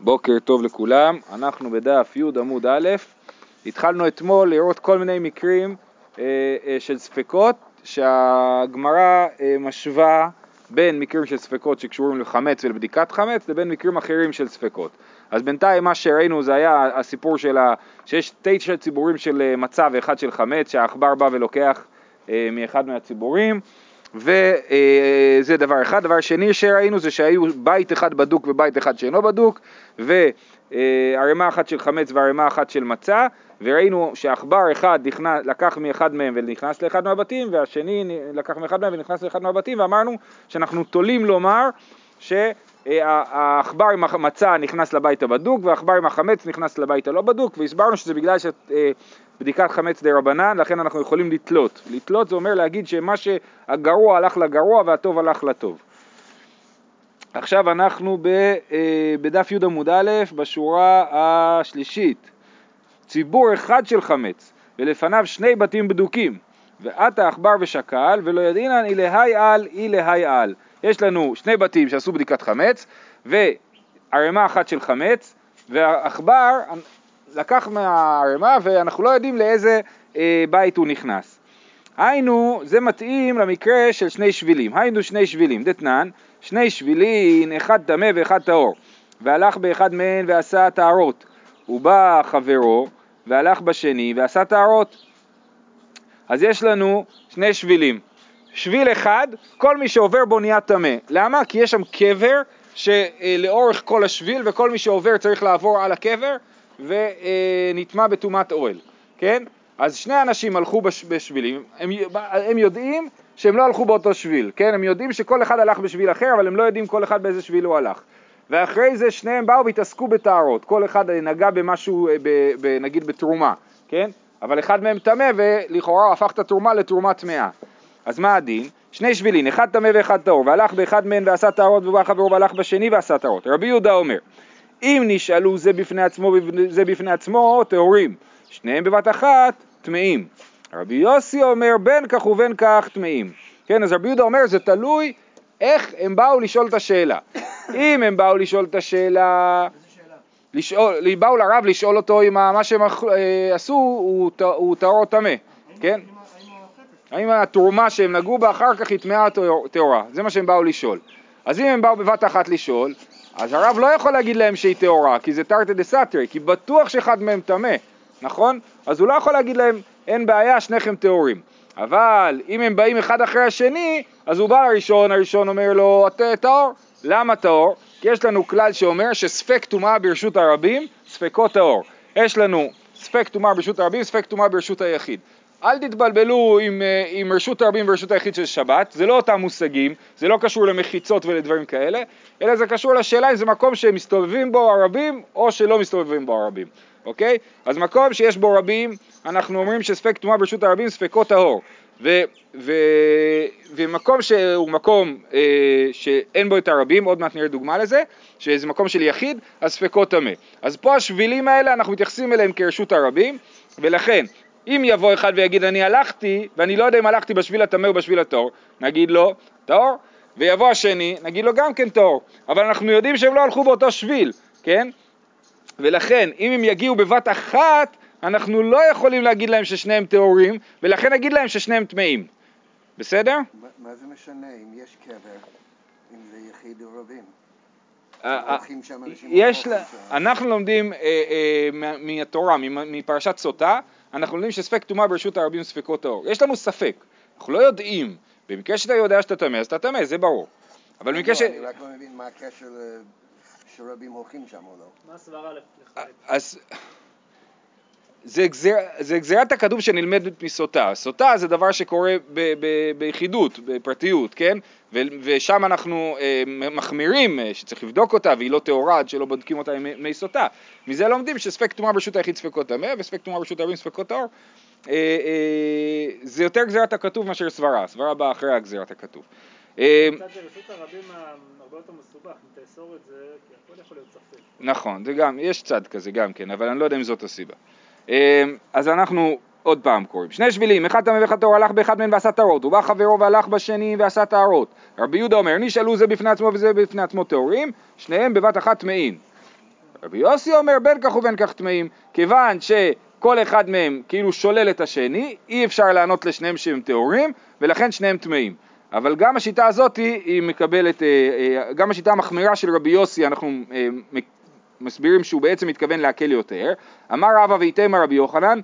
בוקר טוב לכולם, אנחנו בדף י' עמוד א', התחלנו אתמול לראות כל מיני מקרים אה, אה, של ספקות שהגמרא אה, משווה בין מקרים של ספקות שקשורים לחמץ ולבדיקת חמץ לבין מקרים אחרים של ספקות. אז בינתיים מה שראינו זה היה הסיפור של ה... שיש תשע ציבורים של אה, מצה ואחד של חמץ שהעכבר בא ולוקח אה, מאחד מהציבורים וזה דבר אחד. דבר שני שראינו זה שהיו בית אחד בדוק ובית אחד שאינו בדוק וערימה אחת של חמץ וערימה אחת של מצה וראינו שעכבר אחד נכנס, לקח מאחד מהם ונכנס לאחד מהבתים והשני לקח מאחד מהם ונכנס לאחד מהבתים ואמרנו שאנחנו תולים לומר שהעכבר עם המצה נכנס לבית הבדוק והעכבר עם החמץ נכנס לבית הלא בדוק והסברנו שזה בגלל ש... בדיקת חמץ דה רבנן, לכן אנחנו יכולים לתלות. לתלות זה אומר להגיד שמה שהגרוע הלך לגרוע והטוב הלך לטוב. עכשיו אנחנו ב, אה, בדף י' עמוד א', בשורה השלישית. ציבור אחד של חמץ, ולפניו שני בתים בדוקים, ועטה עכבר ושקל, ולא ידעינן אילהי על אילהי על. יש לנו שני בתים שעשו בדיקת חמץ, וערימה אחת של חמץ, והעכבר לקח מהערימה ואנחנו לא יודעים לאיזה אה, בית הוא נכנס. היינו, זה מתאים למקרה של שני שבילים, היינו שני שבילים, דתנן, שני שבילים, אחד טמא ואחד טהור, והלך באחד מהן ועשה טהרות, ובא חברו והלך בשני ועשה טהרות. אז יש לנו שני שבילים, שביל אחד, כל מי שעובר בו נהיה טמא, למה? כי יש שם קבר שלאורך כל השביל וכל מי שעובר צריך לעבור על הקבר ונטמע בטומאת אוהל, כן? אז שני אנשים הלכו בש, בשבילים, הם, הם יודעים שהם לא הלכו באותו שביל, כן? הם יודעים שכל אחד הלך בשביל אחר, אבל הם לא יודעים כל אחד באיזה שביל הוא הלך. ואחרי זה שניהם באו והתעסקו בטהרות, כל אחד נגע במשהו, ב, ב, נגיד בתרומה, כן? אבל אחד מהם טמא ולכאורה הפך את התרומה לתרומה טמאה. אז מה הדין? שני שבילין, אחד טמא ואחד טהור, והלך באחד מהם ועשה טהרות ובא חברו והלך בשני ועשה טהרות. רבי יהודה אומר, אם נשאלו זה בפני עצמו וזה בפני עצמו, טהורים. שניהם בבת אחת, טמאים. רבי יוסי אומר בין כך ובין כך טמאים. כן, אז רבי יהודה אומר זה תלוי איך הם באו לשאול את השאלה. אם הם באו לשאול את השאלה... לשאול, באו לרב לשאול אותו אם מה שהם אה, עשו הוא טהור או טמא, כן? האם התרומה שהם נגעו בה אחר כך היא טמאה טהורה, זה מה שהם באו לשאול. אז אם הם באו בבת אחת לשאול, אז הרב לא יכול להגיד להם שהיא טהורה, כי זה תרתי דה סתרי, כי בטוח שאחד מהם טמא, נכון? אז הוא לא יכול להגיד להם, אין בעיה, שניכם טהורים. אבל אם הם באים אחד אחרי השני, אז הוא בא לראשון, הראשון אומר לו, אתה טהור. למה טהור? כי יש לנו כלל שאומר שספק טומאה ברשות הרבים, ספקו טהור. יש לנו ספק טומאה ברשות הרבים, ספק טומאה ברשות היחיד. אל תתבלבלו עם, אה, עם רשות הרבים ורשות היחיד של שבת, זה לא אותם מושגים, זה לא קשור למחיצות ולדברים כאלה, אלא זה קשור לשאלה אם זה מקום שמסתובבים בו הרבים או שלא מסתובבים בו הרבים, אוקיי? אז מקום שיש בו רבים, אנחנו אומרים שספק טומאה ברשות הרבים ספקו טהור, ו, ו, ומקום שהוא מקום אה, שאין בו את הרבים, עוד מעט נראה דוגמה לזה, שזה מקום של יחיד, אז ספקו טמא. אז פה השבילים האלה אנחנו מתייחסים אליהם כרשות הרבים, ולכן אם יבוא אחד ויגיד אני הלכתי ואני לא יודע אם הלכתי בשביל הטמא או בשביל הטהור, נגיד לו טהור, ויבוא השני, נגיד לו גם כן טהור, אבל אנחנו יודעים שהם לא הלכו באותו שביל, כן? ולכן אם הם יגיעו בבת אחת, אנחנו לא יכולים להגיד להם ששניהם טהורים, ולכן נגיד להם ששניהם טמאים, בסדר? מה זה משנה אם יש קבר, אם זה יחיד או רבים? אה, אה, יש, אנחנו לומדים אה, מהתורה, מפרשת סוטה, אנחנו לומדים שספק טומאה ברשות הרבים ספקות טהור. יש לנו ספק, אנחנו לא יודעים. במקרה שאתה יודע שאתה טמא, אז אתה טמא, זה ברור. אבל במקרה ש... אני רק לא מבין מה הקשר שרבים הולכים שם או לא. מה הסברה לך? אז... זה, גזיר, זה גזירת הכתוב שנלמדת מסוטה. סוטה זה דבר שקורה ב, ב, ביחידות, בפרטיות, כן? ו, ושם אנחנו אה, מחמירים אה, שצריך לבדוק אותה והיא לא טהורה עד שלא בודקים אותה עם מי סוטה. מזה לומדים שספק טומאה ברשות היחיד ספקות טמא וספק טומאה ברשות הרבים ספקות טהור. אה, אה, זה יותר גזירת הכתוב מאשר סברה, סברה באה אחרי הגזירת הכתוב. אה, רשות הרבים הרבה יותר מסובך, אם תאסור את זה, כי הכל יכול להיות ספק. נכון, זה גם, יש צד כזה גם כן, אבל אני לא יודע אם זאת הסיבה. אמ, אז אנחנו עוד פעם קוראים. שני שבילים, אחד טמא ואחד טהור, הלך באחד מהם ועשה טהרות, ובא חברו והלך בשני ועשה טהרות. רבי יהודה אומר, נשאלו זה בפני עצמו וזה בפני עצמו טהורים, שניהם בבת אחת טמאים. רבי יוסי אומר בין כך ובין כך טמאים, כיוון שכל אחד מהם כאילו שולל את השני, אי אפשר לענות לשניהם שהם טהורים, ולכן שניהם טמאים. אבל גם השיטה הזאת היא מקבלת, אה, אה, גם השיטה המחמירה של רבי יוסי, אנחנו אה, מסבירים שהוא בעצם מתכוון להקל יותר. אמר רבא ואיתמר רבי יוחנן,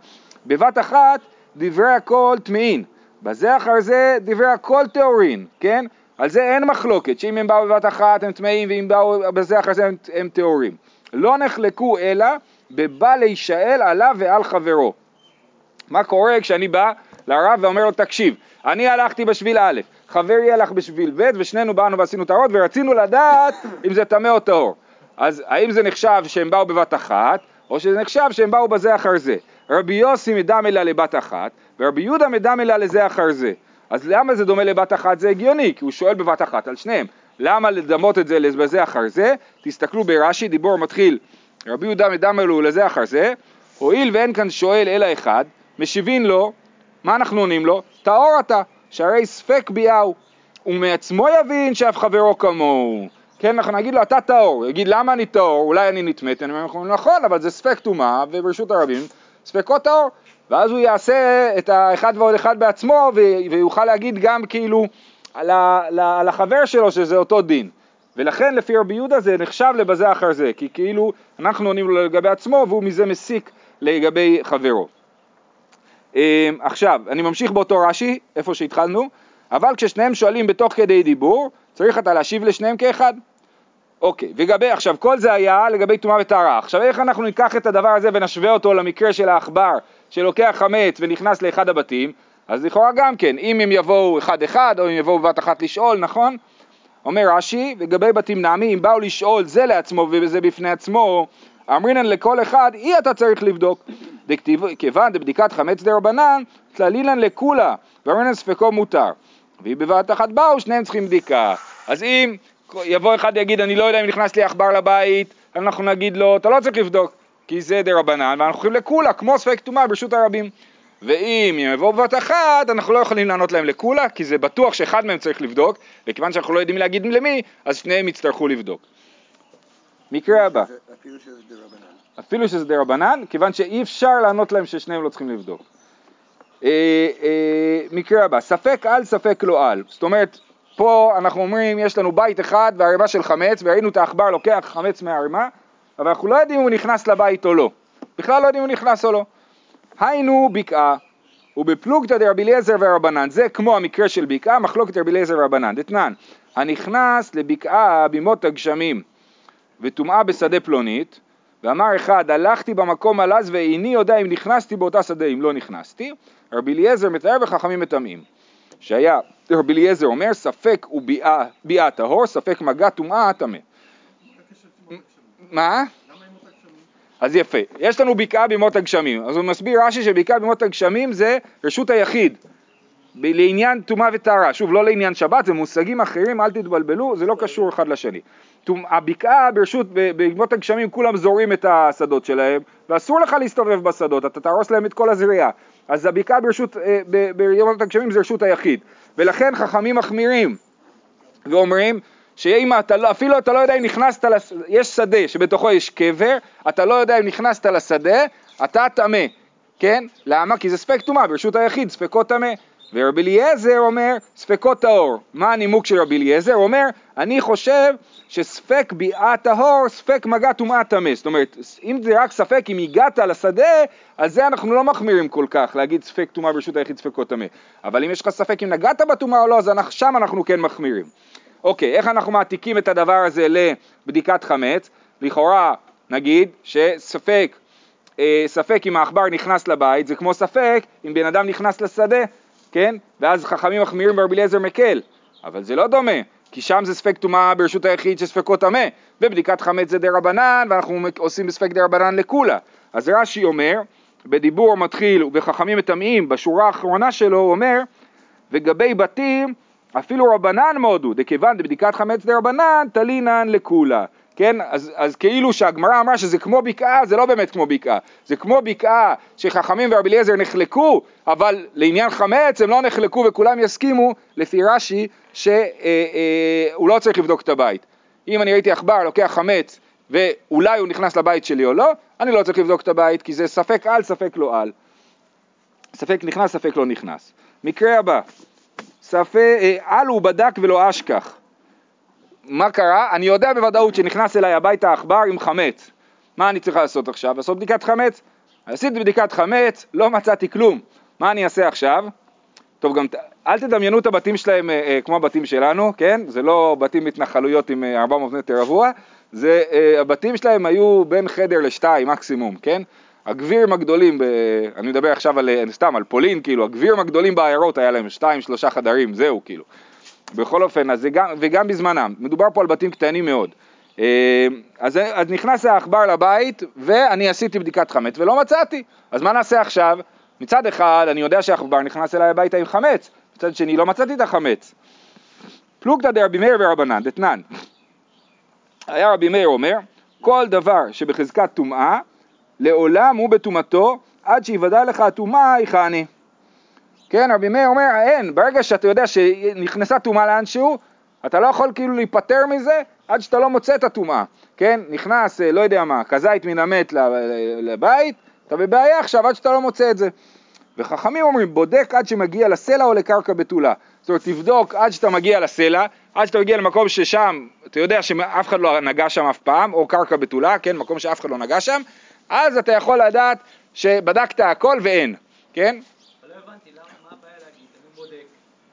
בבת אחת דברי הכל טמאין, בזה אחר זה דברי הכל טהורין, כן? על זה אין מחלוקת, שאם הם באו בבת אחת הם טמאים ואם באו בזה אחר זה הם, הם טהורים. לא נחלקו אלא בבא להישאל עליו ועל חברו. מה קורה כשאני בא לרב ואומר לו תקשיב, אני הלכתי בשביל א', חברי הלך בשביל ב' ושנינו באנו ועשינו טהרות ורצינו לדעת אם זה טמא או טהור. אז האם זה נחשב שהם באו בבת אחת, או שזה נחשב שהם באו בזה אחר זה. רבי יוסי מדם אלא לבת אחת, ורבי יהודה מדם אלא לזה אחר זה. אז למה זה דומה לבת אחת? זה הגיוני, כי הוא שואל בבת אחת על שניהם. למה לדמות את זה לזה אחר זה? תסתכלו ברש"י, דיבור מתחיל, רבי יהודה מדם אלו לזה אחר זה, הואיל ואין כאן שואל אלא אחד, משיבין לו, מה אנחנו עונים לו? טהור אתה, שהרי ספק ביאו, ומעצמו יבין שאף חברו כמוהו. כן, אנחנו נגיד לו, אתה טהור, יגיד, למה אני טהור? אולי אני נטמאת, אני אומר, נכון, אבל זה ספק טומאה, וברשות הרבים, ספקות טהור. ואז הוא יעשה את האחד ועוד אחד בעצמו, ויוכל להגיד גם כאילו על, ה, על החבר שלו שזה אותו דין. ולכן לפי רבי יהודה זה נחשב לבזה אחר זה, כי כאילו אנחנו עונים לו לגבי עצמו והוא מזה מסיק לגבי חברו. אמ, עכשיו, אני ממשיך באותו רש"י, איפה שהתחלנו, אבל כששניהם שואלים בתוך כדי דיבור, צריך אתה להשיב לשניהם כאחד. אוקיי, וגבי, עכשיו כל זה היה לגבי טומאה וטהרה. עכשיו איך אנחנו ניקח את הדבר הזה ונשווה אותו למקרה של העכבר שלוקח חמץ ונכנס לאחד הבתים, אז לכאורה גם כן, אם הם יבואו אחד אחד או אם יבואו בבת אחת לשאול, נכון? אומר רש"י, לגבי בתים נעמי, אם באו לשאול זה לעצמו וזה בפני עצמו, אמרינן לכל אחד, אי אתה צריך לבדוק. דכתיב, כיוון דבדיקת חמץ דרבנן, תללילן לכולה, ואמרינן ספקו מותר. ואם בבת אחת באו, שניהם צריכים בדיקה. אז אם יבוא אחד ויגיד, אני לא יודע אם נכנס לי עכבר לבית, אנחנו נגיד לו, אתה לא צריך לבדוק, כי זה דרבנן, ואנחנו הולכים לכולה, כמו ספק טומאה ברשות הרבים. ואם יבואו בבת אחת, אנחנו לא יכולים לענות להם לכולה, כי זה בטוח שאחד מהם צריך לבדוק, וכיוון שאנחנו לא יודעים להגיד למי, אז שניהם יצטרכו לבדוק. מקרה הבא. אפילו שזה דרבנן. אפילו שזה דרבנן, כיוון שאי אפשר לענות להם ששניהם לא צריכים לבדוק. אה, אה, מקרה הבא, ספק על ספק לא על. זאת אומרת, פה אנחנו אומרים, יש לנו בית אחד וערימה של חמץ, וראינו את העכבר לוקח חמץ מהערימה, אבל אנחנו לא יודעים אם הוא נכנס לבית או לא. בכלל לא יודעים אם הוא נכנס או לא. היינו בקעה, ובפלוגתא דרבי אליעזר ורבנן, זה כמו המקרה של בקעה, מחלוקת רבי אליעזר ורבנן. דתנן, הנכנס לבקעה בימות הגשמים וטומאה בשדה פלונית, ואמר אחד, הלכתי במקום הלז ואיני יודע אם נכנסתי באותה שדה, אם לא נכנסתי, רבי אליעזר מתאר וחכמים מטמאים. שהיה, רבי אליעזר אומר, ספק הוא ביאה טהור, ספק מגע טומאה טמא. מה? אז יפה, יש לנו בקעה בימות הגשמים, אז הוא מסביר רש"י שבקעה בימות הגשמים זה רשות היחיד, לעניין טומאה וטהרה, שוב לא לעניין שבת, זה מושגים אחרים, אל תתבלבלו, זה לא קשור אחד לשני. הבקעה ברשות, בימות הגשמים כולם זורים את השדות שלהם, ואסור לך להסתובב בשדות, אתה תהרוס להם את כל הזריעה. אז הבקעה ברשות, אה, בימות הגשמים זה רשות היחיד, ולכן חכמים מחמירים ואומרים שאם אתה לא, אפילו אתה לא יודע אם נכנסת, לס... יש שדה שבתוכו יש קבר, אתה לא יודע אם נכנסת לשדה, אתה טמא, כן? למה? כי זה ספק טומאה, ברשות היחיד, ספקות טמא. ורבי אליעזר אומר ספקות טהור. מה הנימוק של רבי אליעזר? הוא אומר, אני חושב שספק ביאה טהור, ספק מגע טומאה טמא. זאת אומרת, אם זה רק ספק אם הגעת לשדה, אז זה אנחנו לא מחמירים כל כך, להגיד ספק טומאה ברשות היחיד ספקות טמא. אבל אם יש לך ספק אם נגעת בטומאה או לא, אז שם אנחנו כן מחמירים. אוקיי, איך אנחנו מעתיקים את הדבר הזה לבדיקת חמץ? לכאורה, נגיד שספק, אה, ספק אם העכבר נכנס לבית, זה כמו ספק אם בן אדם נכנס לשדה, כן? ואז חכמים מחמירים ברבי אליעזר מקל, אבל זה לא דומה, כי שם זה ספק טומאה ברשות היחיד שספקו טמא, ובדיקת חמץ זה דה רבנן, ואנחנו עושים בספק דה רבנן לכולה. אז רש"י אומר, בדיבור מתחיל ובחכמים מטמאים, בשורה האחרונה שלו הוא אומר, וגבי בתים אפילו רבנן מודו, דכיוון דבדיקת חמץ דרבנן, תלינן לכולה. כן? אז, אז כאילו שהגמרא אמרה שזה כמו בקעה, זה לא באמת כמו בקעה. זה כמו בקעה שחכמים ורבי אליעזר נחלקו, אבל לעניין חמץ הם לא נחלקו וכולם יסכימו, לפי רש"י, שהוא אה, אה, לא צריך לבדוק את הבית. אם אני ראיתי עכבר לוקח חמץ ואולי הוא נכנס לבית שלי או לא, אני לא צריך לבדוק את הבית כי זה ספק על, ספק לא על. ספק נכנס, ספק לא נכנס. מקרה הבא, ספק, אה, על הוא בדק ולא אשכח. מה קרה? אני יודע בוודאות שנכנס אליי הביתה עכבר עם חמץ. מה אני צריך לעשות עכשיו? לעשות בדיקת חמץ? עשיתי בדיקת חמץ, לא מצאתי כלום. מה אני אעשה עכשיו? טוב, גם אל תדמיינו את הבתים שלהם אה, אה, כמו הבתים שלנו, כן? זה לא בתים מתנחלויות עם אה, 400 מטר רבוע, זה, אה, הבתים שלהם היו בין חדר לשתיים מקסימום, כן? הגבירים הגדולים, ב... אני מדבר עכשיו על, אה, סתם, על פולין, כאילו, הגבירים הגדולים בעיירות היה להם שתיים, שלושה חדרים, זהו, כאילו. בכל אופן, אז גם, וגם בזמנם, מדובר פה על בתים קטנים מאוד. אה, אז, אז נכנס העכבר לבית ואני עשיתי בדיקת חמץ ולא מצאתי, אז מה נעשה עכשיו? מצד אחד אני יודע שהעכבר נכנס אליי הביתה עם חמץ, מצד שני לא מצאתי את החמץ. פלוגתא דרבי מאיר ורבנן, דתנן. היה רבי מאיר אומר, כל דבר שבחזקת טומאה, לעולם הוא בטומאתו, עד שיוודע לך הטומאה, יכעני. כן, רבי מאיר אומר, אין, ברגע שאתה יודע שנכנסה טומאה לאנשהו, אתה לא יכול כאילו להיפטר מזה עד שאתה לא מוצא את הטומאה, כן? נכנס, אה, לא יודע מה, כזית מן המת לבית, אתה בבעיה עכשיו עד שאתה לא מוצא את זה. וחכמים אומרים, בודק עד שמגיע לסלע או לקרקע בתולה. זאת אומרת, תבדוק עד שאתה מגיע לסלע, עד שאתה מגיע למקום ששם, אתה יודע שאף אחד לא נגע שם אף פעם, או קרקע בתולה, כן, מקום שאף אחד לא נגע שם, אז אתה יכול לדעת שבדקת הכל ואין, כן? לא הבנתי, למה, מה הבעיה להגיד, אני בודק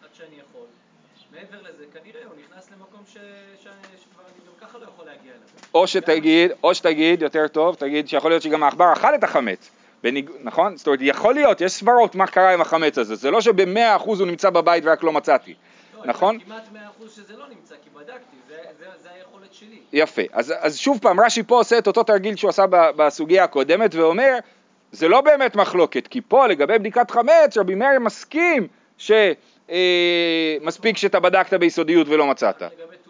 עד שאני יכול. מעבר לזה, כנראה הוא נכנס למקום ש... ש... שכבר אני גם ככה לא יכול להגיע אליו. או שתגיד, או שתגיד, יותר טוב, תגיד שיכול להיות שגם העכבר אכל את החמץ. בניג... נכון? זאת אומרת, יכול להיות, יש סברות מה קרה עם החמץ הזה, זה לא שבמאה אחוז הוא נמצא בבית ורק לא מצאתי, לא, נכון? כמעט מאה אחוז שזה לא נמצא, כי בדקתי, זה, זה, זה היכולת שלי. יפה, אז, אז שוב פעם, רש"י פה עושה את אותו תרגיל שהוא עשה בסוגיה הקודמת ואומר, זה לא באמת מחלוקת, כי פה לגבי בדיקת חמץ, רבי מאיר מסכים שמספיק שאתה בדקת ביסודיות ולא מצאת. לגבי.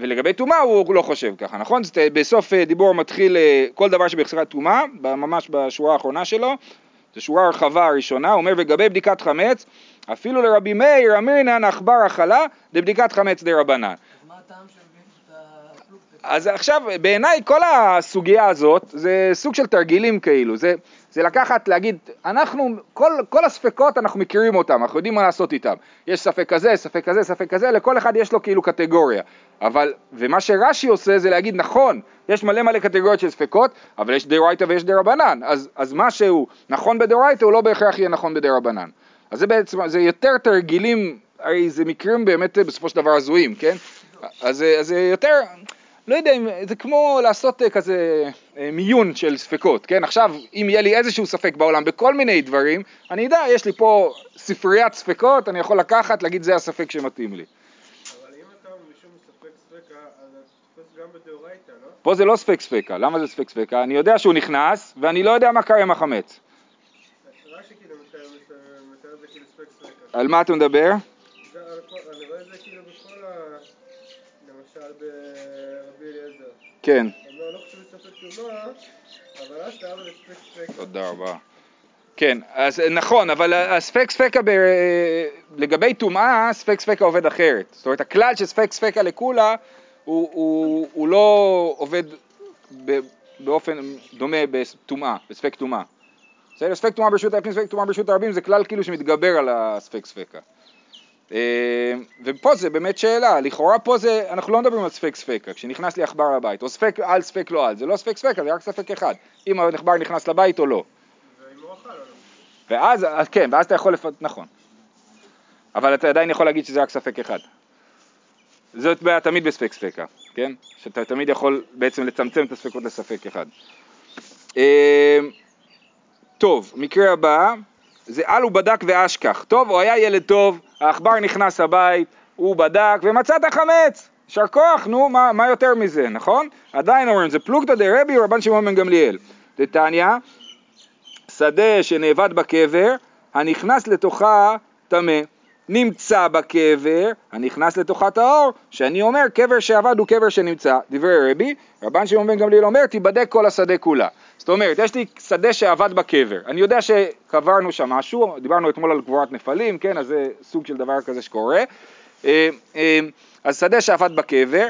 ולגבי טומאה הוא לא חושב ככה, נכון? זאת, בסוף אה, דיבור מתחיל אה, כל דבר שבחזקת טומאה, ממש בשורה האחרונה שלו, זו שורה הרחבה הראשונה, הוא אומר לגבי בדיקת חמץ, אפילו לרבי מאיר אמרינן עכבר אכלה לבדיקת חמץ דה רבנן. אז מה הטעם שמביאים את הפלוגתא? אז עכשיו, בעיניי כל הסוגיה הזאת זה סוג של תרגילים כאילו, זה, זה לקחת, להגיד, אנחנו, כל, כל הספקות אנחנו מכירים אותם, אנחנו יודעים מה לעשות איתם. יש ספק כזה, ספק כזה, ספק כזה, לכל אחד יש לו כאילו קטגוריה. אבל, ומה שרש"י עושה זה להגיד, נכון, יש מלא מלא קטגוריות של ספקות, אבל יש דאורייתא ויש דרבנן, אז, אז מה שהוא נכון בדאורייתא הוא לא בהכרח יהיה נכון בדרבנן. אז זה בעצם, זה יותר תרגילים, הרי זה מקרים באמת בסופו של דבר הזויים, כן? אז, זה יותר, לא יודע, אם- זה כמו לעשות אה, כזה אה, מיון של ספקות, כן? עכשיו, אם יהיה לי איזשהו ספק בעולם בכל מיני דברים, אני אדע, יש לי פה ספריית ספקות, אני יכול לקחת, להגיד זה הספק שמתאים לי. אבל אם אתה משום ספק ספקה, אז אתה תופס גם בדאורייתא, לא? פה זה לא ספק ספקה, למה זה ספק ספקה? אני יודע שהוא נכנס, ואני לא יודע מה קרה עם החמץ. אז רש"י כאילו. על מה אתה מדבר? כאילו. כן, לא, לא. תודה רבה. כן, אז נכון, אבל הספק ספקה, ב... לגבי טומאה, ספק ספקה עובד אחרת. זאת אומרת, הכלל של ספק ספקה לקולה, הוא, הוא, הוא לא עובד ב... באופן דומה בטומאה, בספק טומאה. בסדר? ספק טומאה ברשות היפים, ספק טומאה ברשות הרבים, זה כלל כאילו שמתגבר על הספק ספקה. אה, ופה זה באמת שאלה, לכאורה פה זה, אנחנו לא מדברים על ספק ספקה, כשנכנס לי עכבר לבית, או ספק על ספק לא על, זה לא ספק ספקה, זה רק ספק אחד, אם העכבר נכנס לבית או לא. ואז, אז כן, ואז אתה יכול לפ... נכון. אבל אתה עדיין יכול להגיד שזה רק ספק אחד. זאת בעיה תמיד בספק ספקה, כן? שאתה תמיד יכול בעצם לצמצם את הספקות לספק אחד. אה, טוב, מקרה הבא, זה על הוא בדק ואשכח. טוב, הוא היה ילד טוב, העכבר נכנס הבית, הוא בדק ומצא את החמץ. יישר כוח, נו, מה, מה יותר מזה, נכון? עדיין אומרים, זה פלוגתא דרבי ורבן שמעון בן גמליאל. דתניא, שדה שנאבד בקבר, הנכנס לתוכה טמא. נמצא בקבר, הנכנס לתוכה טהור, שאני אומר קבר שאבד הוא קבר שנמצא. דברי רבי, רבן שמעון בן גמליאל אומר, תיבדק כל השדה כולה. זאת אומרת, יש לי שדה שאבד בקבר. אני יודע שקברנו שם משהו, דיברנו אתמול על קבורת נפלים, כן, אז זה סוג של דבר כזה שקורה. אה, אה, אז שדה שאבד בקבר,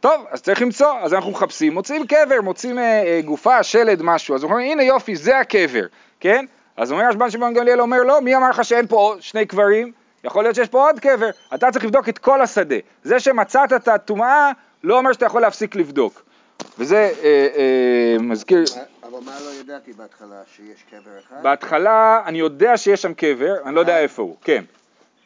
טוב, אז צריך למצוא, אז אנחנו מחפשים, מוצאים קבר, מוצאים אה, גופה, שלד, משהו, אז אומרים, הנה יופי, זה הקבר, כן? אז אומר רשב"ן שמעון גמליאל, אומר, לא, מי אמר לך שאין פה שני קברים? יכול להיות שיש פה עוד קבר, אתה צריך לבדוק את כל השדה. זה שמצאת את הטומאה, לא אומר שאתה יכול להפסיק לבדוק. וזה אה, אה, מזכיר... אבל מה לא ידעתי בהתחלה, שיש קבר אחד? בהתחלה אני יודע שיש שם קבר, אני לא יודע איפה הוא, כן.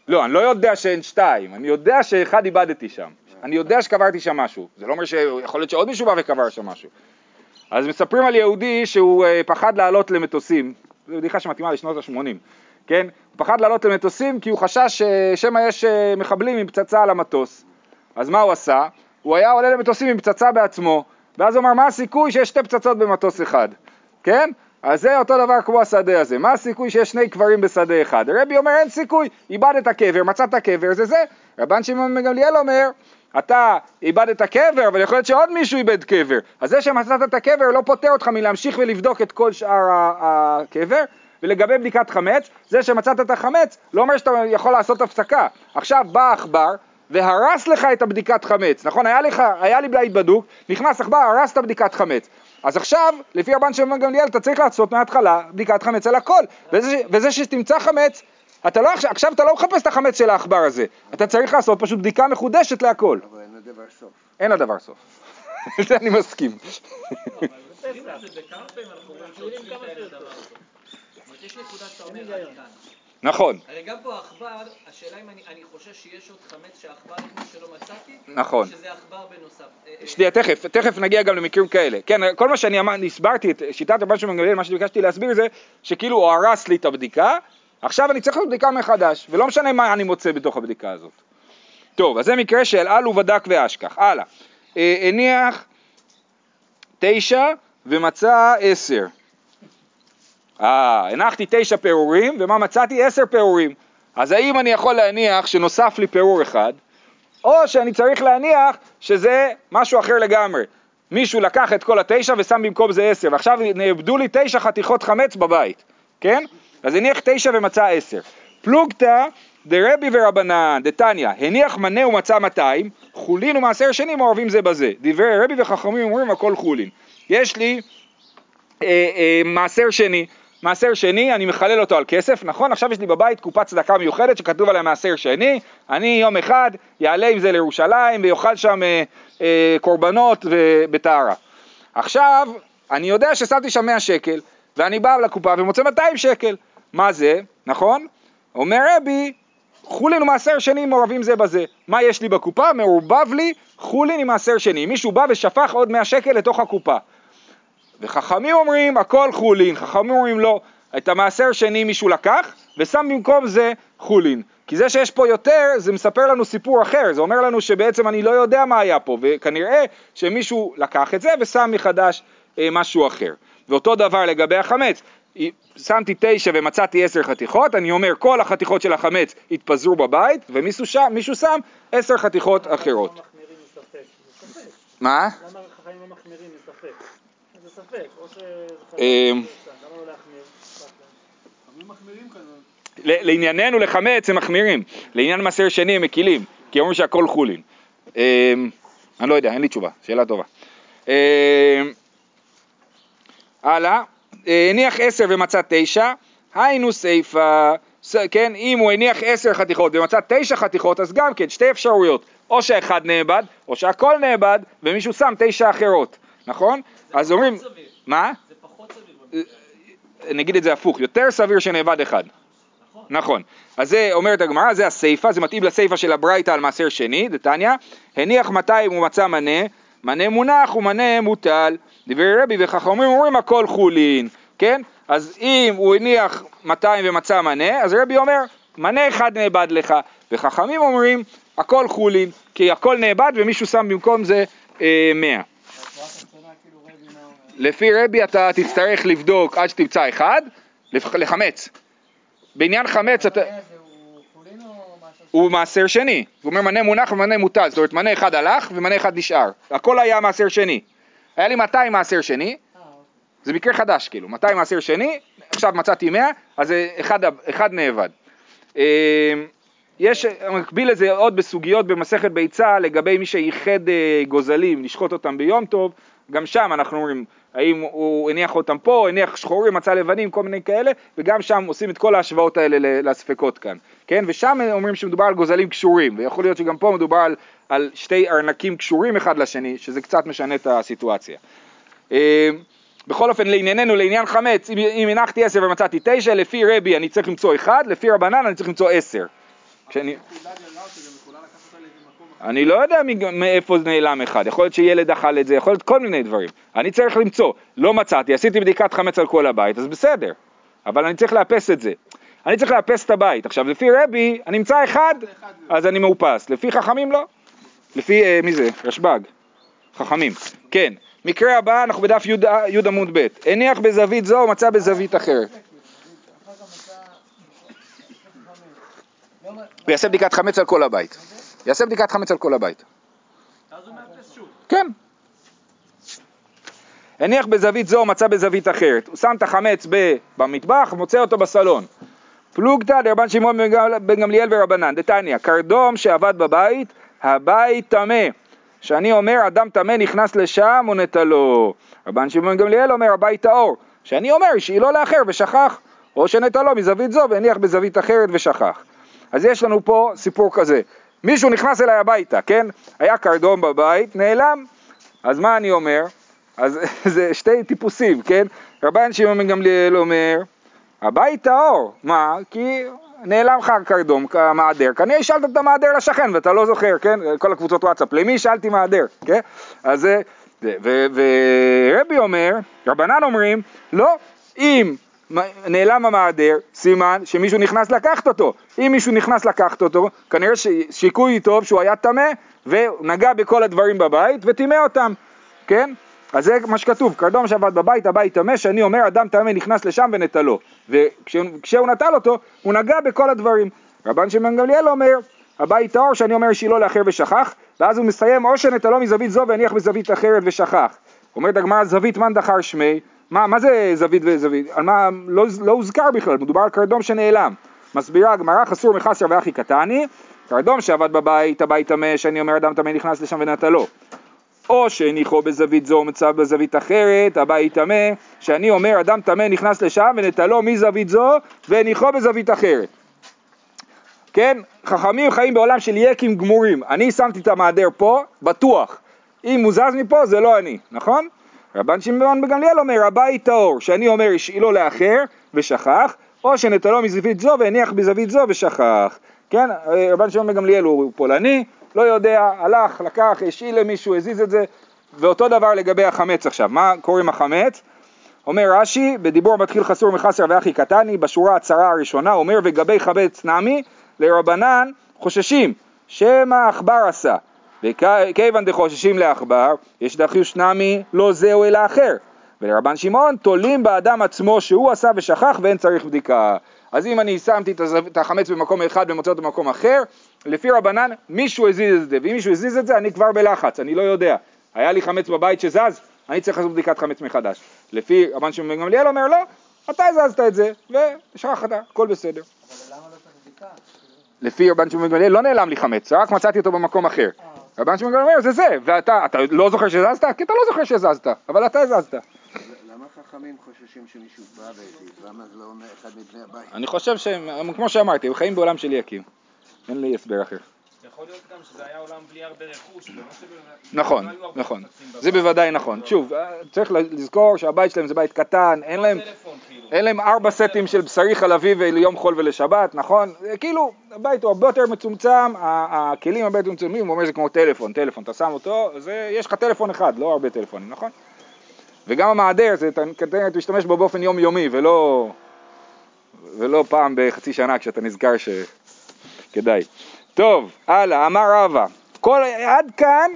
לא, אני לא יודע שאין שתיים, אני יודע שאחד איבדתי שם. אני יודע שקברתי שם משהו. זה לא אומר שיכול להיות שעוד מישהו בא וקבר שם משהו. אז מספרים על יהודי שהוא אה, פחד לעלות למטוסים, זו בדיחה שמתאימה לשנות ה-80, כן? הוא פחד לעלות למטוסים כי הוא חשש שמא יש אה, מחבלים עם פצצה על המטוס. אז מה הוא עשה? הוא היה עולה למטוסים עם פצצה בעצמו, ואז הוא אמר, מה הסיכוי שיש שתי פצצות במטוס אחד, כן? אז זה אותו דבר כמו השדה הזה, מה הסיכוי שיש שני קברים בשדה אחד? רבי אומר אין סיכוי, איבדת קבר, מצאת קבר, זה זה. רבן שמעון גמליאל אומר, אתה איבדת קבר, אבל יכול להיות שעוד מישהו איבד קבר. אז זה שמצאת את הקבר לא פוטר אותך מלהמשיך ולבדוק את כל שאר הקבר. ולגבי בדיקת חמץ, זה שמצאת את החמץ לא אומר שאתה יכול לעשות הפסקה. עכשיו בא עכבר והרס לך את הבדיקת חמץ, נכון? היה, לך, היה לי בלעית בדוק, נכנס עכבר, הרס את הבדיקת חמץ. אז עכשיו, לפי רבן שמעון גמליאל, אתה צריך לעשות מההתחלה בדיקת חמץ על הכל. וזה, וזה שתמצא חמץ, אתה לא, עכשיו אתה לא מחפש את החמץ של העכבר הזה, אתה צריך לעשות פשוט בדיקה מחודשת להכל. אבל אין לדבר סוף. אין לדבר סוף. זה אני מסכים. נכון. הרי גם פה העכבר, השאלה אם אני חושש שיש עוד חמץ שהעכבר הכניס שלא מצאתי, נכון. שזה עכבר בנוסף. אה, אה, שנייה, תכף, תכף נגיע גם למקרים כאלה. כן, כל מה שאני אמרתי, הסברתי את שיטת רבן שמעון גמליאל, מה שביקשתי להסביר זה שכאילו הוא הרס לי את הבדיקה, עכשיו אני צריך לעשות בדיקה מחדש, ולא משנה מה אני מוצא בתוך הבדיקה הזאת. טוב, אז זה מקרה של על ובדק ואשכח. הלאה. אה, הניח תשע ומצא עשר. אה, הנחתי תשע פירורים, ומה מצאתי? עשר פירורים. אז האם אני יכול להניח שנוסף לי פירור אחד, או שאני צריך להניח שזה משהו אחר לגמרי. מישהו לקח את כל התשע ושם במקום זה עשר, ועכשיו נאבדו לי תשע חתיכות חמץ בבית, כן? אז הניח תשע ומצא עשר. פלוגתא דרבי ורבנן, דתניא, הניח מנה ומצא מאתיים, חולין ומעשר שני מעורבים זה בזה. דברי רבי וחכמים אומרים הכל חולין. יש לי אה, אה, מעשר שני, מעשר שני, אני מחלל אותו על כסף, נכון? עכשיו יש לי בבית קופת צדקה מיוחדת שכתוב עליה מעשר שני, אני יום אחד יעלה עם זה לירושלים ויאכל שם אה, אה, קורבנות בטהרה. עכשיו, אני יודע ששמתי שם 100 שקל, ואני בא לקופה ומוצא 200 שקל. מה זה, נכון? אומר רבי, חולין ומעשר שני מעורבים זה בזה. מה יש לי בקופה? מעורבב לי חולין עם מעשר שני. מישהו בא ושפך עוד 100 שקל לתוך הקופה. וחכמים אומרים הכל חולין, חכמים אומרים לא, את המעשר שני מישהו לקח ושם במקום זה חולין. כי זה שיש פה יותר זה מספר לנו סיפור אחר, זה אומר לנו שבעצם אני לא יודע מה היה פה וכנראה שמישהו לקח את זה ושם מחדש אה, משהו אחר. ואותו דבר לגבי החמץ, שמתי תשע ומצאתי עשר חתיכות, אני אומר כל החתיכות של החמץ התפזרו בבית ומישהו שם, שם עשר חתיכות אחרות. מה? למה חכמים לא מחמירים מספק? ספק, או אמ, לא? לענייננו לחמץ הם מחמירים, לעניין מעשר שני הם מקילים, כי אומרים שהכל חולין. אמ, אני לא יודע, אין לי תשובה, שאלה טובה. אמ, הלאה, אה, הניח עשר ומצא תשע, היינו סיפה, כן, אם הוא הניח עשר חתיכות ומצא תשע חתיכות, אז גם כן, שתי אפשרויות, או שאחד נאבד, או שהכל נאבד, ומישהו שם תשע אחרות, נכון? אז אומרים... סביר. מה? זה פחות סביר. נגיד את זה הפוך, יותר סביר שנאבד אחד. נכון. נכון. אז זה אומרת הגמרא, זה הסיפה, זה מתאים לסיפה של הברייתא על מעשר שני, דתניא, הניח 200 ומצא מנה, מנה מונח ומנה מוטל. דברי רבי וחכמים אומרים הכל חולין, כן? אז אם הוא הניח 200 ומצא מנה, אז רבי אומר, מנה אחד נאבד לך. וחכמים אומרים, הכל חולין, כי הכל נאבד ומישהו שם במקום זה אה, 100. לפי רבי אתה תצטרך לבדוק עד שתמצא אחד, לחמץ. בעניין חמץ אתה... הוא מעשר שני, הוא אומר מנה מונח ומנה מוטל, זאת אומרת מנה אחד הלך ומנה אחד נשאר, הכל היה מעשר שני. היה לי 200 מעשר שני, זה מקרה חדש כאילו, 200 מעשר שני, עכשיו מצאתי 100, אז אחד, אחד נאבד. אה, יש מקביל לזה עוד בסוגיות במסכת ביצה לגבי מי שייחד אה, גוזלים, לשחוט אותם ביום טוב, גם שם אנחנו אומרים האם הוא הניח אותם פה, הניח שחורים, מצא לבנים, כל מיני כאלה, וגם שם עושים את כל ההשוואות האלה לספקות כאן, כן? ושם אומרים שמדובר על גוזלים קשורים, ויכול להיות שגם פה מדובר על, על שתי ארנקים קשורים אחד לשני, שזה קצת משנה את הסיטואציה. אה, בכל אופן לענייננו, לעניין חמץ, אם, אם הנחתי עשר ומצאתי תשע, לפי רבי אני צריך למצוא אחד, לפי רבנן אני צריך למצוא עשר. כשאני... אני לא יודע מאיפה נעלם אחד, יכול להיות שילד אכל את זה, יכול להיות כל מיני דברים. אני צריך למצוא, לא מצאתי, עשיתי בדיקת חמץ על כל הבית, אז בסדר, אבל אני צריך לאפס את זה. אני צריך לאפס את הבית. עכשיו, לפי רבי, אני אמצא אחד, אז אני מאופס. לפי חכמים לא. לפי, אה, מי זה? רשב"ג. חכמים. כן. מקרה הבא, אנחנו בדף י' עמוד ב'. הניח בזווית זו ומצא בזווית אחרת. הוא יעשה בדיקת חמץ על כל הבית. יעשה בדיקת חמץ על כל הבית. כן. הניח בזווית זו, מצא בזווית אחרת. הוא שם את החמץ במטבח, מוצא אותו בסלון. פלוגתא דרבן שמעון בן גמליאל ורבנן, דתניא, קרדום שעבד בבית, הבית טמא. שאני אומר אדם טמא נכנס לשם ונטלו. רבן שמעון גמליאל אומר הבית טהור. שאני אומר השאילו לאחר ושכח. או שנטלו מזווית זו והניח בזווית אחרת ושכח. אז יש לנו פה סיפור כזה. מישהו נכנס אליי הביתה, כן? היה קרדום בבית, נעלם. אז מה אני אומר? אז זה שתי טיפוסים, כן? רבן שמעון גמליאל אומר, הבית טהור. מה? כי נעלם לך קרדום, מעדר. כנראה השאלת את המעדר לשכן ואתה לא זוכר, כן? כל הקבוצות וואטסאפ, למי השאלתי מעדר, כן? אז זה, ורבי אומר, רבנן אומרים, לא, אם נעלם המעדר, סימן שמישהו נכנס לקחת אותו. אם מישהו נכנס לקחת אותו, כנראה שיקוי טוב שהוא היה טמא ונגע בכל הדברים בבית וטימא אותם, כן? אז זה מה שכתוב, קרדום שעבד בבית, הבית טמא, שאני אומר אדם טמא נכנס לשם ונטלו. וכשהוא נטל אותו, הוא נגע בכל הדברים. רבן שמעון גמליאל אומר, הבית טהור שאני אומר שילה לאחר ושכח, ואז הוא מסיים או שנטלו מזווית זו והניח בזווית אחרת ושכח. אומרת הגמרא זווית מן דחר שמי, מה, מה זה זווית וזווית? על מה, לא, לא הוזכר בכלל, מדובר על קרדום שנעלם. מסבירה הגמרא חסור מחסר ואחי קטני, קרדום שעבד בבית, הבית טמא, שאני אומר אדם טמא נכנס לשם ונטלו. או שהניחו בזווית זו ומצב בזווית אחרת, הבית טמא, שאני אומר אדם טמא נכנס לשם ונטלו מזווית זו והניחו בזווית אחרת. כן, חכמים חיים בעולם של יקים גמורים, אני שמתי את המעדר פה, בטוח, אם הוא זז מפה זה לא אני, נכון? רבן שמעון בגמליאל אומר הבית טהור, שאני אומר השאילו לאחר ושכח, או שנטלו מזווית זו והניח בזווית זו ושכח. כן, רבן שמעון בגמליאל הוא פולני, לא יודע, הלך, לקח, השאיל למישהו, הזיז את זה, ואותו דבר לגבי החמץ עכשיו. מה קורה עם החמץ? אומר רש"י, בדיבור מתחיל חסור מחסר ואחי קטני, בשורה הצרה הראשונה, אומר וגבי חמץ נמי, לרבנן חוששים, שמא עכבר עשה. וכיוון דחוששים לעכבר, יש דחיוש נמי לא זהו אלא אחר. ולרבן שמעון תולים באדם עצמו שהוא עשה ושכח ואין צריך בדיקה. אז אם אני שמתי את החמץ במקום אחד ומוצא אותו במקום אחר, לפי רבנן מישהו הזיז את זה, ואם מישהו הזיז את זה אני כבר בלחץ, אני לא יודע. היה לי חמץ בבית שזז, אני צריך לעשות בדיקת חמץ מחדש. לפי רבן שמעון בן גמליאל אומר לא, אתה הזזת את זה, ושכחת, הכל בסדר. אבל למה לא צריך בדיקה? לפי רבן שמעון בן גמליאל לא נעלם לי חמץ, רק מצאתי אותו במקום אחר. רבן שמעון אומר זה זה, ואתה אתה לא זוכר שזזת? כי אתה לא זוכר שזזת, אבל אתה הזזת. למה חכמים חוששים שמישהו בא והזיז? למה זה לא אומר אחד מבני הבית? אני חושב שהם, כמו שאמרתי, הם חיים בעולם של יקים. אין לי הסבר אחר. יכול להיות גם שזה היה עולם בלי הרבה רכוש. נכון, לא נכון. זה בוודאי נכון. שוב, אה, צריך לזכור שהבית שלהם זה בית קטן, אין להם... כאילו. אין להם ארבע סטים של בשרי חלבי ליום חול ולשבת, נכון? כאילו, הבית הוא הרבה יותר מצומצם, הכלים הרבה יותר מצומצמים, הוא אומר זה כמו טלפון, טלפון, אתה שם אותו, זה, יש לך טלפון אחד, לא הרבה טלפונים, נכון? וגם המעדר, אתה משתמש בו באופן יומיומי ולא, ולא פעם בחצי שנה כשאתה נזכר שכדאי. טוב, הלאה, אמר רבא, עד כאן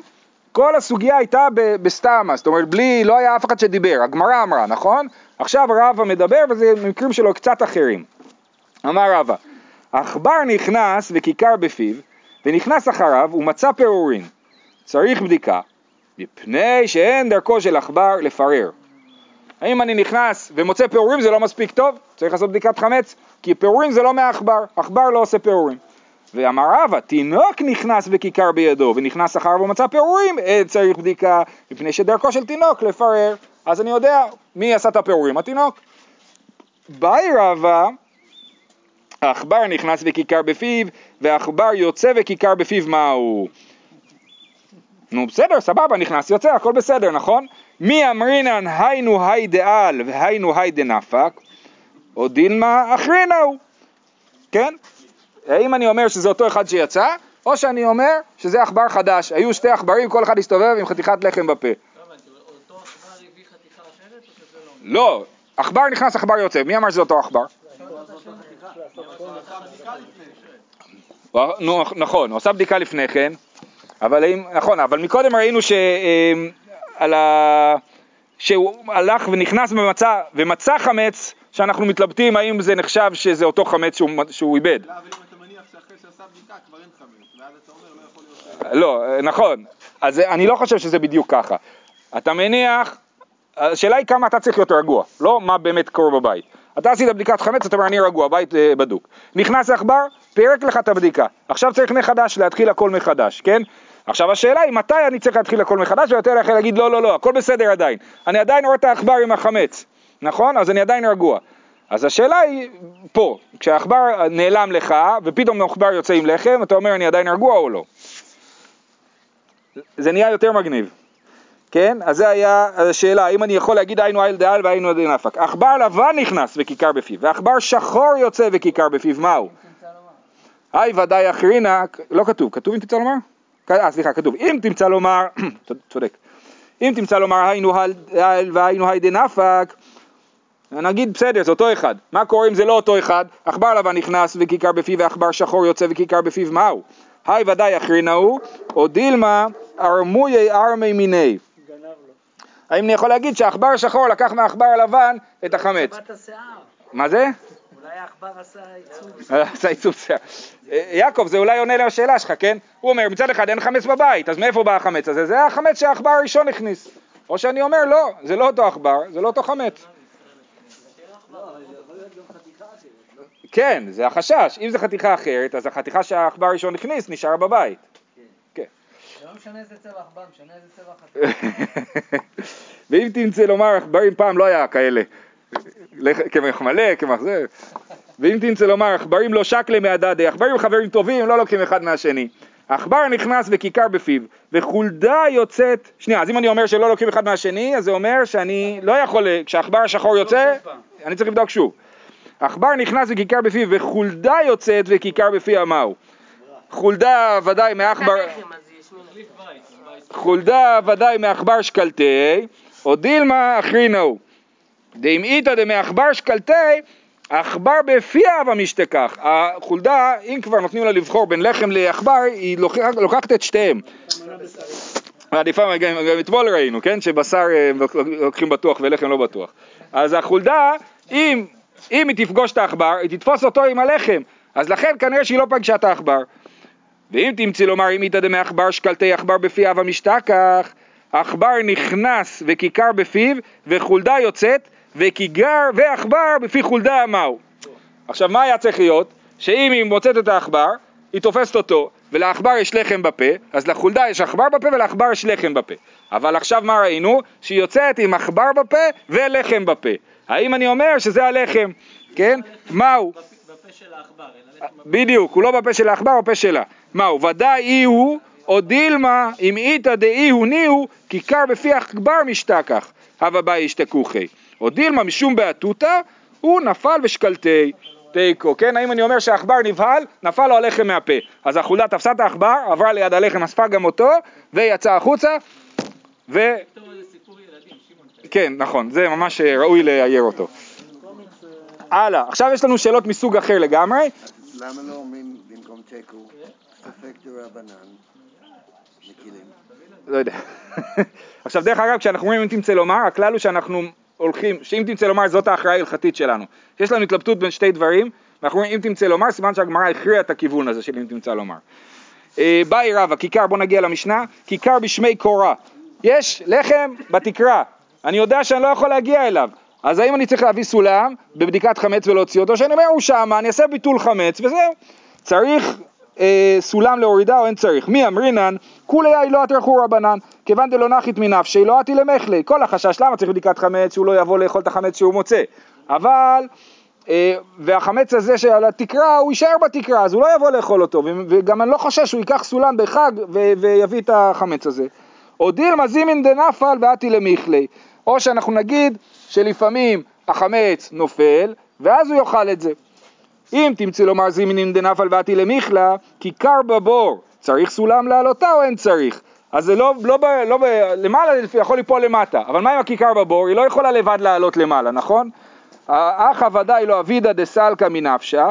כל הסוגיה הייתה בסתמה, זאת אומרת בלי, לא היה אף אחד שדיבר, הגמרא אמרה, נכון? עכשיו רבא מדבר וזה מקרים שלו קצת אחרים. אמר רבא, עכבר נכנס וכיכר בפיו ונכנס אחריו ומצא פירורין, צריך בדיקה, מפני שאין דרכו של עכבר לפרר. האם אני נכנס ומוצא פירורים זה לא מספיק טוב? צריך לעשות בדיקת חמץ, כי פירורים זה לא מעכבר, עכבר לא עושה פירורים. ואמר רבא, תינוק נכנס בכיכר בידו ונכנס אחר ומצא פירורים, אין צריך בדיקה, מפני שדרכו של תינוק לפרר. אז אני יודע מי עשה את הפירורים, התינוק. באי רבא, העכבר נכנס וכיכר בפיו, והעכבר יוצא וכיכר בפיו מהו? נו בסדר, סבבה, נכנס, יוצא, הכל בסדר, נכון? מי אמרינן היינו היי דעל והיינו היי דנפק, או דילמה אחרינהו, כן? האם אני אומר שזה אותו אחד שיצא, או שאני אומר שזה עכבר חדש, היו שתי עכברים, כל אחד הסתובב עם חתיכת לחם בפה. לא עכבר לא? לא, עכבר נכנס, עכבר יוצא, מי אמר שזה אותו עכבר? נכון, הוא עשה בדיקה לפני כן, אבל האם, נכון, אבל מקודם ראינו ש... אה, על ה... שהוא הלך ונכנס ומצא, ומצא חמץ, שאנחנו מתלבטים האם זה נחשב שזה אותו חמץ שהוא, שהוא איבד. לא, לא אה, נכון, אז אני לא חושב שזה בדיוק ככה. אתה מניח, השאלה היא כמה אתה צריך להיות רגוע, לא מה באמת קורה בבית. אתה עשית בדיקת חמץ, אתה אומר אני רגוע, בית אה, בדוק. נכנס עכבר, פירק לך את הבדיקה. עכשיו צריך מחדש, להתחיל הכל מחדש, כן? עכשיו השאלה היא מתי אני צריך להתחיל הכל מחדש, ויותר יכול להגיד לא, לא, לא, הכל בסדר עדיין. אני עדיין רואה את העכבר עם החמץ, נכון? אז אני עדיין רגוע. אז השאלה היא פה, כשהעכבר נעלם לך, ופתאום העכבר יוצא עם לחם, אתה אומר אני עדיין רגוע או לא? זה נהיה יותר מגניב, כן? אז זה היה השאלה, האם אני יכול להגיד היינו איל דעל והיינו דנפק. עכבר לבן נכנס וכיכר בפיו, ועכבר שחור יוצא וכיכר בפיו, מהו? היי ודאי אחרינה, לא כתוב, כתוב אם תמצא לומר? אה, סליחה, כתוב, אם תמצא לומר, צודק, אם תמצא לומר היינו איל והיינו היי דנפק, נגיד בסדר, זה אותו אחד. מה קורה אם זה לא אותו אחד? עכבר לבן נכנס וכיכר בפיו ועכבר שחור יוצא וכיכר בפיו, מהו? היי ודאי אחרינהו, או דילמה ארמויי ארמי מיני. האם אני יכול להגיד שהעכבר השחור לקח מהעכבר הלבן את החמץ? מה זה? אולי העכבר עשה עיצוב. עשה עיצוב שיער. אה, יעקב, זה אולי עונה לשאלה שלך, כן? הוא אומר, מצד אחד אין חמץ בבית, אז מאיפה בא החמץ הזה? זה החמץ שהעכבר הראשון הכניס. או שאני אומר, לא, זה לא אותו עכבר, זה לא אותו חמץ. כן, זה החשש. אם זה חתיכה אחרת, אז החתיכה שהעכבר הראשון הכניס נשאר בבית. זה לא משנה איזה צבע עכבר, משנה איזה צבע חתיכה. ואם תמצא לומר, עכברים פעם לא היה כאלה. קמח מלא, קמח זה. ואם תמצא לומר, עכברים לא שקלה מהדדה, עכברים חברים טובים, לא לוקחים אחד מהשני. עכבר נכנס וכיכר בפיו, וחולדה יוצאת, שנייה, אז אם אני אומר שלא לוקחים אחד מהשני, אז זה אומר שאני לא יכול, כשהעכבר השחור יוצא, אני צריך לבדוק שוב. עכבר נכנס וכיכר בפיו, וחולדה יוצאת וכיכר בפיה מהו? חולדה ודאי מעכבר... חולדה ודאי מעכבר שקלטי, או דילמה אחרינו. דאם איתא דמעכבר שקלטי, עכבר בפיה במשתכח. החולדה, אם כבר נותנים לה לבחור בין לחם לעכבר, היא לוקחת, לוקחת את שתיהם. עדיפה, גם, גם אתמול ראינו, כן? שבשר אה, לוקחים בטוח ולחם לא בטוח. אז החולדה, אם, אם היא תפגוש את העכבר, היא תתפוס אותו עם הלחם. אז לכן כנראה שהיא לא פגשה את העכבר. ואם תמצא לומר אם דמעכבר שקלטי עכבר בפי אב המשתכח, עכבר נכנס וכיכר בפיו, וחולדה יוצאת, וכיגר ועכבר בפי חולדה מהו. עכשיו מה היה צריך להיות? שאם היא מוצאת את העכבר, היא תופסת אותו, ולעכבר יש לחם בפה, אז לחולדה יש עכבר בפה ולעכבר יש לחם בפה. אבל עכשיו מה ראינו? שהיא יוצאת עם עכבר בפה ולחם בפה. האם אני אומר שזה הלחם? כן? מהו? בפ- בפה של העכבר. בדיוק, הוא לא בפה של העכבר, הוא בפה שלה. מהו? ודאי אי הוא, או דילמה, אם איתא דאי הוא ניהו, כיכר בפי עכבר משתכח, הווה באי ישתכוחי. או דילמה משום באתותא, הוא נפל ושקלטי. תיקו, כן? האם אני אומר שהעכבר נבהל, נפל לו הלחם מהפה. אז החולדה תפסה את העכבר, עברה ליד הלחם, אספה גם אותו, ויצאה החוצה, ו... פתאום איזה סיפור ילדים, שמעון. כן, נכון, זה ממש אה, ראוי לאייר אותו. הלאה, עכשיו יש לנו שאלות מסוג אחר לגמרי. למה לא אומרים במקום תיקו, ספק דרבנן, מקילים? לא יודע. עכשיו דרך אגב כשאנחנו אומרים אם תמצא לומר, הכלל הוא שאנחנו הולכים, שאם תמצא לומר זאת ההכרעה ההלכתית שלנו. יש לנו התלבטות בין שתי דברים, ואנחנו אומרים אם תמצא לומר, סימן שהגמרא הכריעה את הכיוון הזה של אם תמצא לומר. אה, באי רבא, כיכר, בוא נגיע למשנה, כיכר בשמי קורה. יש לחם בתקרה, אני יודע שאני לא יכול להגיע אליו, אז האם אני צריך להביא סולם בבדיקת חמץ ולהוציא אותו, שאני אומר הוא שמה, אני אעשה ביטול חמץ וזהו. צריך אה, סולם להורידה או אין צריך. מי אמרינן? כולי אי לא אטרחו רבנן, כיוון דלא נחית מנפשי לא אתי למכלי. כל החשש, למה צריך בדיקת חמץ? שהוא לא יבוא לאכול את החמץ שהוא מוצא. אבל, אה, והחמץ הזה שעל התקרה, הוא יישאר בתקרה, אז הוא לא יבוא לאכול אותו, וגם אני לא חושש שהוא ייקח סולם בחג ויביא את החמץ הזה. או דילמה זימין דנפל ואתי למכלי. או שאנחנו נגיד שלפעמים החמץ נופל, ואז הוא יאכל את זה. אם תמצא לומר זימינין דנפל ואתי למכלה, כי קר בבור, צריך סולם לעלותה או אין צריך? אז זה לא, לא, ב, לא ב, למעלה יכול ליפול למטה, אבל מה עם הכיכר בבור? היא לא יכולה לבד לעלות למעלה, נכון? אחא ודאי לא אבידא דסלקא מנפשא,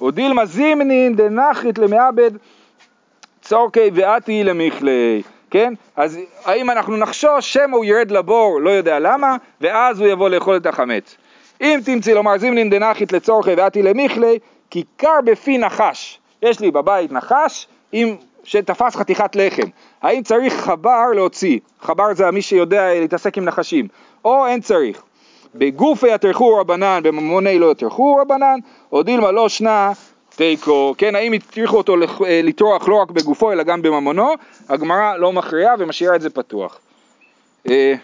או דילמה זימנין דנחית למעבד צורכי ואתי למכלי, כן? אז האם אנחנו נחשוש שמא הוא ירד לבור, לא יודע למה, ואז הוא יבוא לאכול את החמץ. אם תמצאי לומר זימנין דנחית לצורכי ואתי למכלי, כיכר בפי נחש. יש לי בבית נחש עם, שתפס חתיכת לחם. האם צריך חבר להוציא? חבר זה מי שיודע להתעסק עם נחשים. או אין צריך. בגופי יטרחו רבנן, בממוני לא יטרחו רבנן, או דילמה לא שנה תיקו, כן, האם הטריחו אותו אה, לטרוח לא רק בגופו אלא גם בממונו, הגמרא לא מכריעה ומשאירה את זה פתוח. אה,